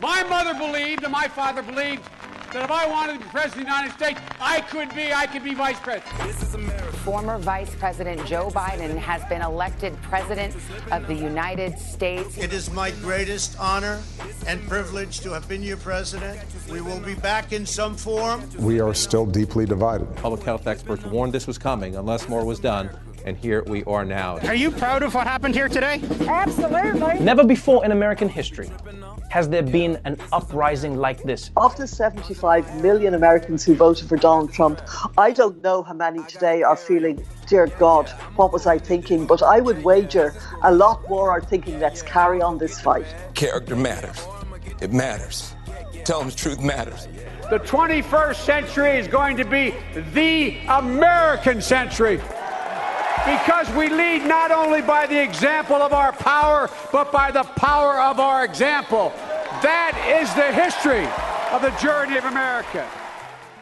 My mother believed and my father believed that if I wanted to be president of the United States, I could be, I could be vice president. This is America. Former Vice President Joe Biden has been elected President of the United States. It is my greatest honor and privilege to have been your president. We will be back in some form. We are still deeply divided. Public health experts warned this was coming unless more was done and here we are now. Are you proud of what happened here today? Absolutely. Never before in American history has there been an uprising like this. Of the 75 million Americans who voted for Donald Trump, I don't know how many today are feeling, dear God, what was I thinking? But I would wager a lot more are thinking, let's carry on this fight. Character matters. It matters. Telling the truth matters. The 21st century is going to be the American century because we lead not only by the example of our power, but by the power of our example. That is the history of the journey of America.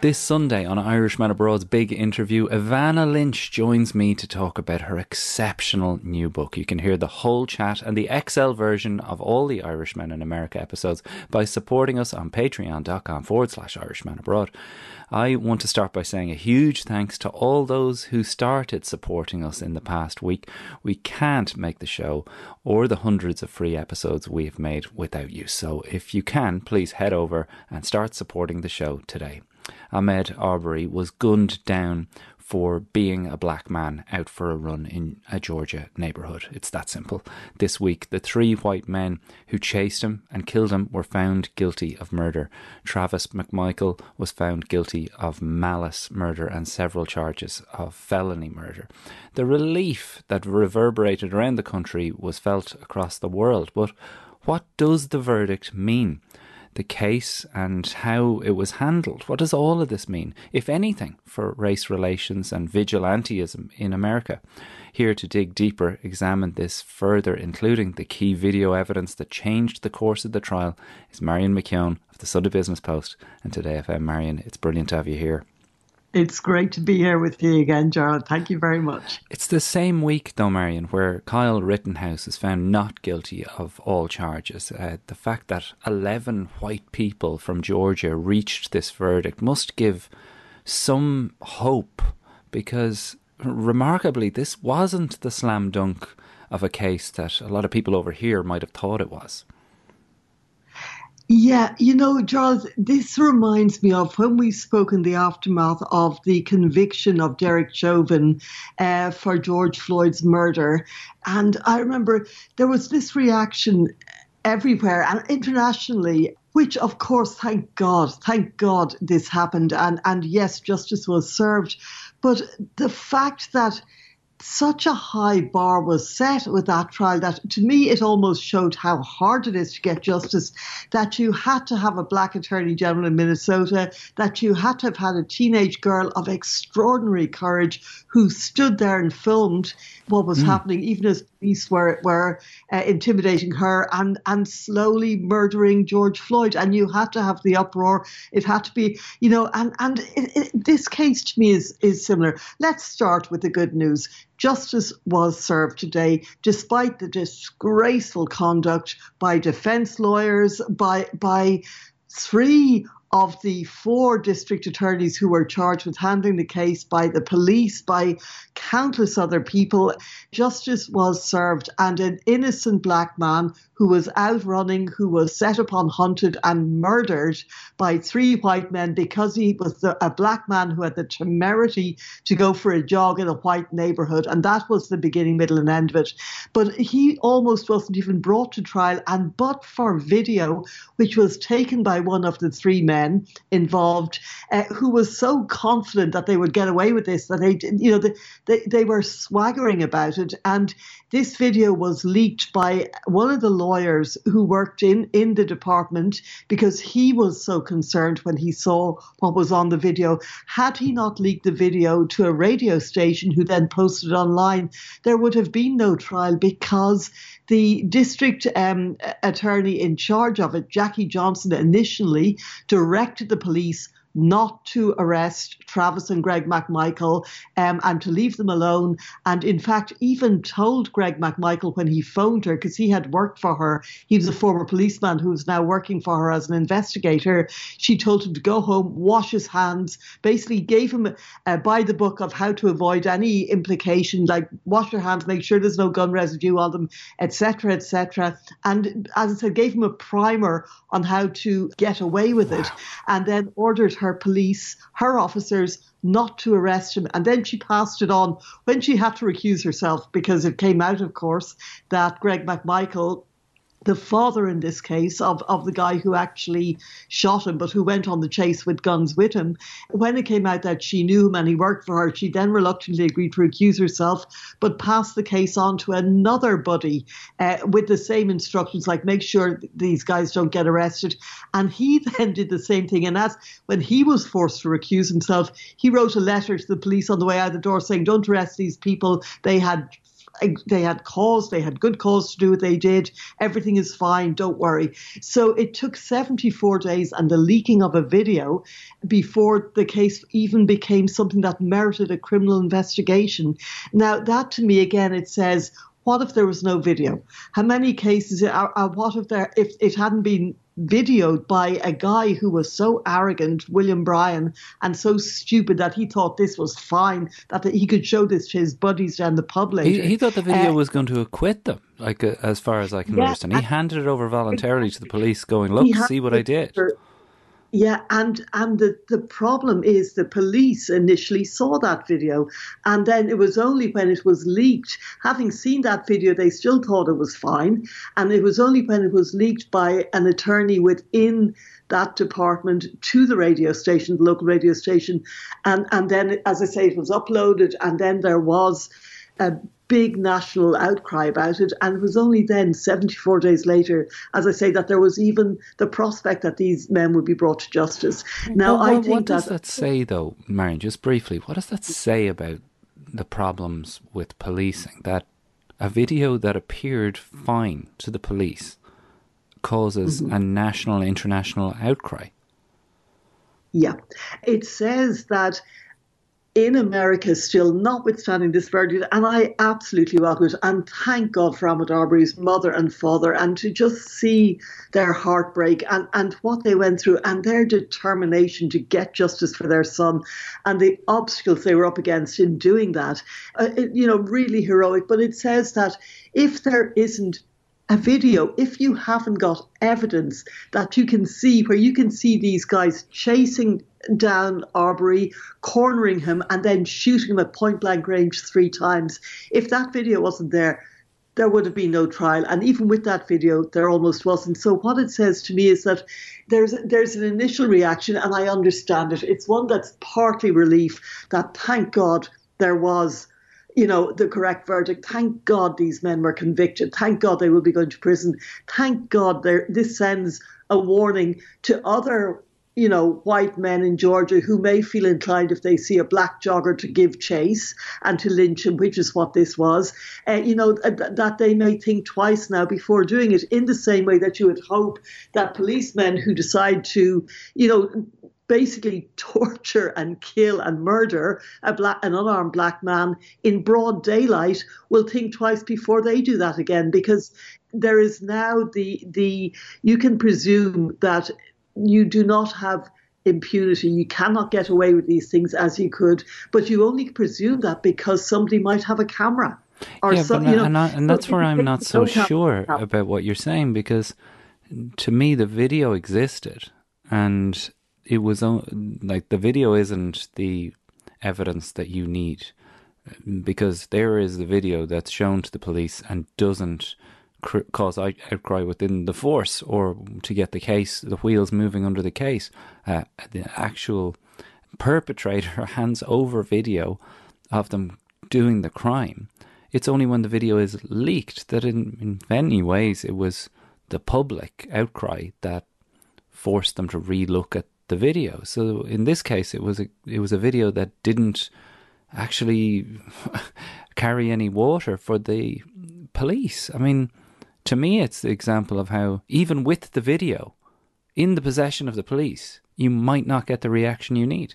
This Sunday on Irishman Abroad's big interview, Ivana Lynch joins me to talk about her exceptional new book. You can hear the whole chat and the XL version of all the Irishman in America episodes by supporting us on patreon.com forward slash Irishman Abroad. I want to start by saying a huge thanks to all those who started supporting us in the past week. We can't make the show or the hundreds of free episodes we have made without you. So if you can, please head over and start supporting the show today. Ahmaud Arbery was gunned down for being a black man out for a run in a Georgia neighborhood. It's that simple. This week, the three white men who chased him and killed him were found guilty of murder. Travis McMichael was found guilty of malice murder and several charges of felony murder. The relief that reverberated around the country was felt across the world. But what does the verdict mean? The case and how it was handled. What does all of this mean, if anything, for race relations and vigilantism in America? Here to dig deeper, examine this further, including the key video evidence that changed the course of the trial, is Marion McKeone of the Sunday Business Post and Today FM. Marion, it's brilliant to have you here. It's great to be here with you again, Jarlath. Thank you very much. It's the same week, though, Marion, where Kyle Rittenhouse is found not guilty of all charges. Uh, the fact that 11 white people from Georgia reached this verdict must give some hope because, remarkably, this wasn't the slam dunk of a case that a lot of people over here might have thought it was. Yeah, you know, Jarlath, this reminds me of when we spoke in the aftermath of the conviction of Derek Chauvin uh, for George Floyd's murder. And I remember there was this reaction everywhere and internationally which of course thank god thank god this happened and and yes justice was served but the fact that such a high bar was set with that trial that to me it almost showed how hard it is to get justice. That you had to have a black attorney general in Minnesota, that you had to have had a teenage girl of extraordinary courage who stood there and filmed what was mm. happening, even as police were were uh, intimidating her and and slowly murdering George Floyd. And you had to have the uproar. It had to be, you know, and and it, it, this case to me is is similar. Let's start with the good news. Justice was served today, despite the disgraceful conduct by defense lawyers, by by three of the four district attorneys who were charged with handling the case by the police, by countless other people. Justice was served, and an innocent black man who was out running, who was set upon, hunted, and murdered by three white men because he was the, a black man who had the temerity to go for a jog in a white neighborhood. And that was the beginning, middle, and end of it. But he almost wasn't even brought to trial. And but for video, which was taken by one of the three men involved, uh, who was so confident that they would get away with this that they, you know, they, they, they were swaggering about it. And this video was leaked by one of the lawyers who worked in, in the department because he was so concerned when he saw what was on the video. Had he not leaked the video to a radio station who then posted online, there would have been no trial because the district um, attorney in charge of it, Jackie Johnson, initially directed the police not to arrest Travis and Greg McMichael um, and to leave them alone. And in fact, even told Greg McMichael when he phoned her, because he had worked for her, he was a former policeman who was now working for her as an investigator. She told him to go home, wash his hands, basically gave him uh, by the book of how to avoid any implication, like wash your hands, make sure there's no gun residue on them, etc., etc. And as I said, gave him a primer on how to get away with it, and then ordered her police, her officers, not to arrest him. And then she passed it on when she had to recuse herself because it came out, of course, that Greg McMichael the father in this case of, of the guy who actually shot him, but who went on the chase with guns with him. When it came out that she knew him and he worked for her, she then reluctantly agreed to accuse herself, but passed the case on to another buddy uh, with the same instructions, like make sure these guys don't get arrested. And he then did the same thing. And as when he was forced to recuse himself, he wrote a letter to the police on the way out the door saying, "Don't arrest these people. They had they had cause, they had good cause to do what they did. Everything is fine, don't worry. So it took 74 days and the leaking of a video before the case even became something that merited a criminal investigation. Now, that to me, again, it says, what if there was no video? How many cases? Are, are, what if there if it hadn't been videoed by a guy who was so arrogant, William Bryan, and so stupid that he thought this was fine, that he could show this to his buddies and the public. He, he, thought the video uh, was going to acquit them, like uh, as far as I can yeah, understand. He handed it over voluntarily to the police, going, "Look, see what I did." Yeah, and and the, the problem is the police initially saw that video, and then it was only when it was leaked. Having seen that video, they still thought it was fine, and it was only when it was leaked by an attorney within that department to the radio station, the local radio station, and and then, as I say, it was uploaded, and then there was a big national outcry about it. And it was only then, 74 days later, as I say, that there was even the prospect that these men would be brought to justice. Now, well, I think what does that, that say, though, Marion, just briefly, what does that say about the problems with policing? That a video that appeared fine to the police causes mm-hmm. a national, international outcry. Yeah. It says that in America still, notwithstanding this verdict, and I absolutely welcome it. And thank God for Ahmaud Arbery's mother and father, and to just see their heartbreak and, and what they went through and their determination to get justice for their son and the obstacles they were up against in doing that. Uh, it, you know, really heroic. But it says that if there isn't a video, if you haven't got evidence that you can see, where you can see these guys chasing down Arbery, cornering him, and then shooting him at point blank range three times, if that video wasn't there, there would have been no trial. And even with that video, there almost wasn't. So what it says to me is that there's there's an initial reaction, and I understand it. It's one that's partly relief that thank God there was you know, the correct verdict. Thank God these men were convicted. Thank God they will be going to prison. Thank God this sends a warning to other, you know, white men in Georgia who may feel inclined if they see a black jogger to give chase and to lynch him, which is what this was, uh, you know, th- that they may think twice now before doing it in the same way that you would hope that policemen who decide to, you know, basically torture and kill and murder a black, an unarmed black man in broad daylight will think twice before they do that again because there is now the the you can presume that you do not have impunity. You cannot get away with these things as you could, but you only presume that because somebody might have a camera. Or yeah, some, but, you know, and, I, and that's where I'm not so sure about what you're saying because to me the video existed and it was like the video isn't the evidence that you need because there is the video that's shown to the police and doesn't cr- cause outcry within the force or to get the case, the wheels moving under the case. Uh, the actual perpetrator hands over video of them doing the crime. It's only when the video is leaked that, in, in many ways, it was the public outcry that forced them to relook at the video. So in this case, it was a it was a video that didn't actually carry any water for the police. I mean, to me, it's the example of how even with the video, in the possession of the police, you might not get the reaction you need.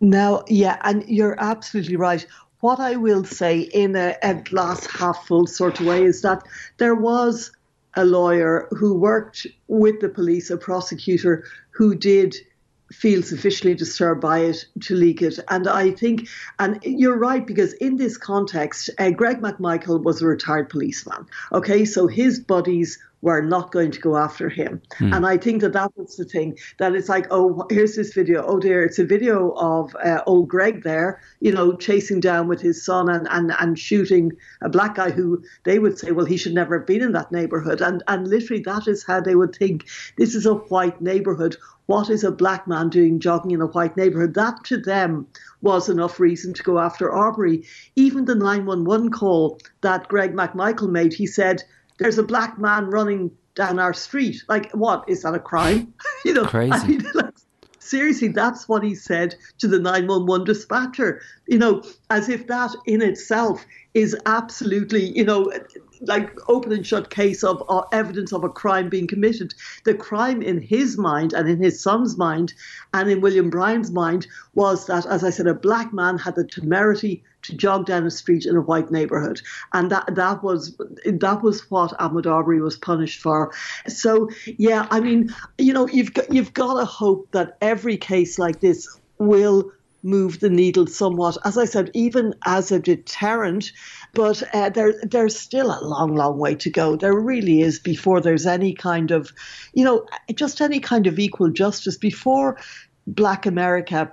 Now, yeah, and you're absolutely right. What I will say in a, a glass half full sort of way is that there was a lawyer who worked with the police, a prosecutor who did feel sufficiently disturbed by it to leak it. And I think, and you're right, because in this context, uh, Greg McMichael was a retired policeman. Okay, so his buddies were not going to go after him. Mm. And I think that that was the thing that it's like, oh, here's this video. Oh dear, it's a video of uh, old Greg there, you know, chasing down with his son and, and, and shooting a black guy who they would say, well, he should never have been in that neighborhood. And, and literally that is how they would think this is a white neighborhood. What is a black man doing jogging in a white neighborhood? That to them was enough reason to go after Arbery. Even the 911 call that Greg McMichael made, he said, there's a black man running down our street. Like, what is that a crime? you know, crazy. I mean, like, seriously, that's what he said to the 911 dispatcher. You know, as if that in itself is absolutely, you know, like open and shut case of uh, evidence of a crime being committed. The crime in his mind and in his son's mind and in William Bryan's mind was that, as I said, a black man had the temerity to jog down a street in a white neighborhood, and that that was that was what Ahmaud Arbery was punished for. So yeah, I mean, you know, you've got you've got to hope that every case like this will move the needle somewhat. As I said, even as a deterrent, but uh, there, there's still a long, long way to go. There really is before there's any kind of, you know, just any kind of equal justice before Black America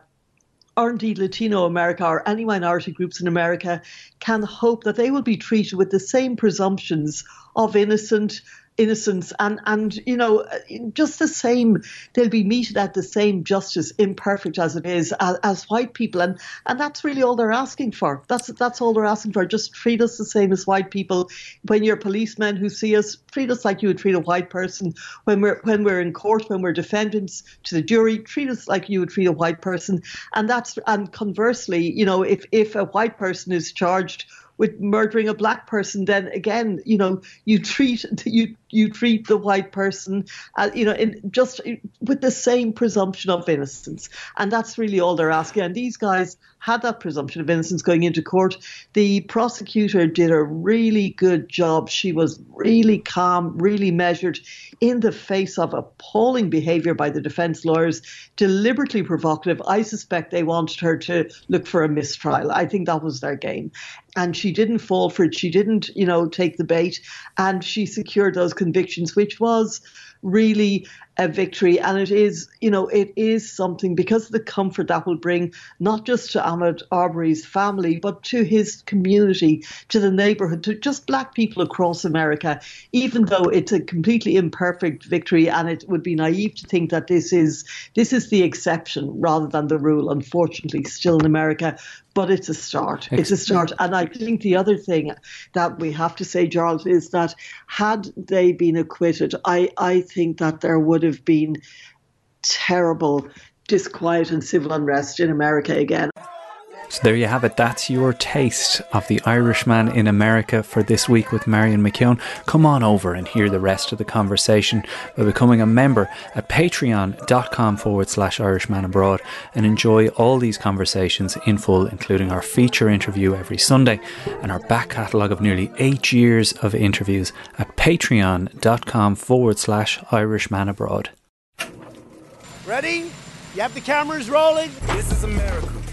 or indeed Latino America or any minority groups in America can hope that they will be treated with the same presumptions of innocent innocence and and you know just the same they'll be meted at the same justice imperfect as it is as, as, white people. And and that's really all they're asking for. That's that's all they're asking for. Just treat us the same as white people. When you're policemen who see us treat us like you would treat a white person. When we're when we're in court when we're defendants to the jury treat us like you would treat a white person. And that's and conversely you know if if a white person is charged with murdering a black person, then again, you know, you treat you you treat the white person, uh, you know, in just with the same presumption of innocence, and that's really all they're asking. And these guys had that presumption of innocence going into court. The prosecutor did a really good job. She was really calm, really measured in the face of appalling behaviour by the defence lawyers, deliberately provocative. I suspect they wanted her to look for a mistrial. I think that was their game and she didn't fall for it. She didn't, you know, take the bait, and she secured those convictions, which was really a victory. And it is, you know, it is something because of the comfort that will bring not just to Ahmaud Arbery's family, but to his community, to the neighborhood, to just black people across America, even though it's a completely imperfect victory and it would be naive to think that this is this is the exception rather than the rule, unfortunately, still in America. But it's a start. It's a start. And I think the other thing that we have to say, Jarlath, is that had they been acquitted, I, I think that there would have been terrible disquiet and civil unrest in America again. So there you have it. That's your taste of the Irishman in America for this week with Marion McKeone. Come on over and hear the rest of the conversation by becoming a member at patreon.com forward slash Irishman abroad and enjoy all these conversations in full, including our feature interview every Sunday and our back catalogue of nearly eight years of interviews at patreon.com forward slash Irishman abroad. Ready? You have the cameras rolling? This is America.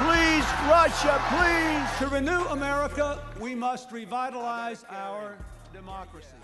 Please, Russia, please. To renew America, we must revitalize our democracy.